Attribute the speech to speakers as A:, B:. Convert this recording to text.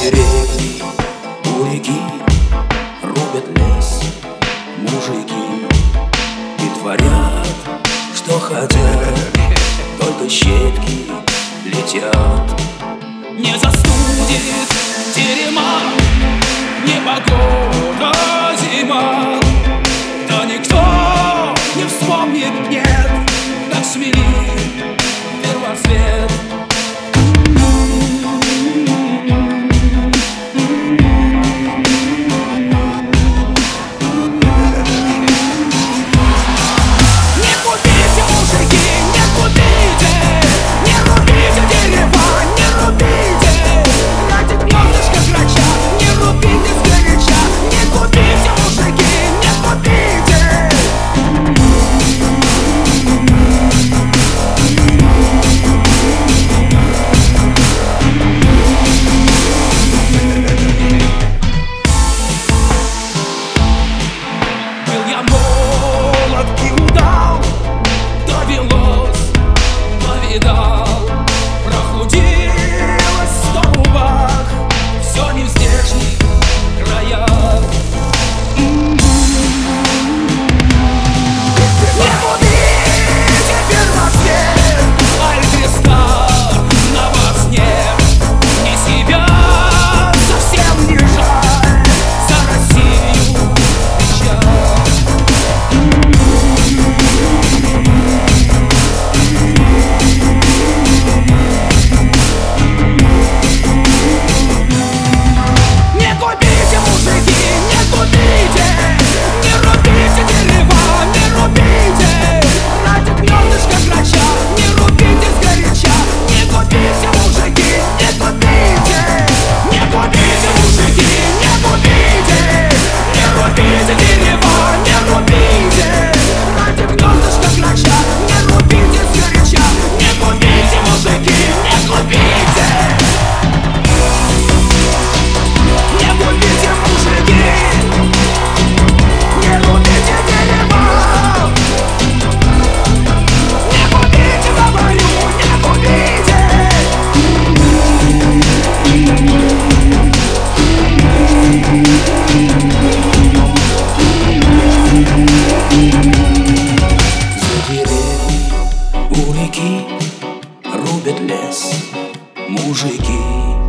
A: деревни у реки Рубят лес мужики. И творят, что хотят Только щепки летят. Не застудит терема Не погода зима. Да никто не вспомнит, нет Как смели первоцвет. Мужики рубят лес, мужики.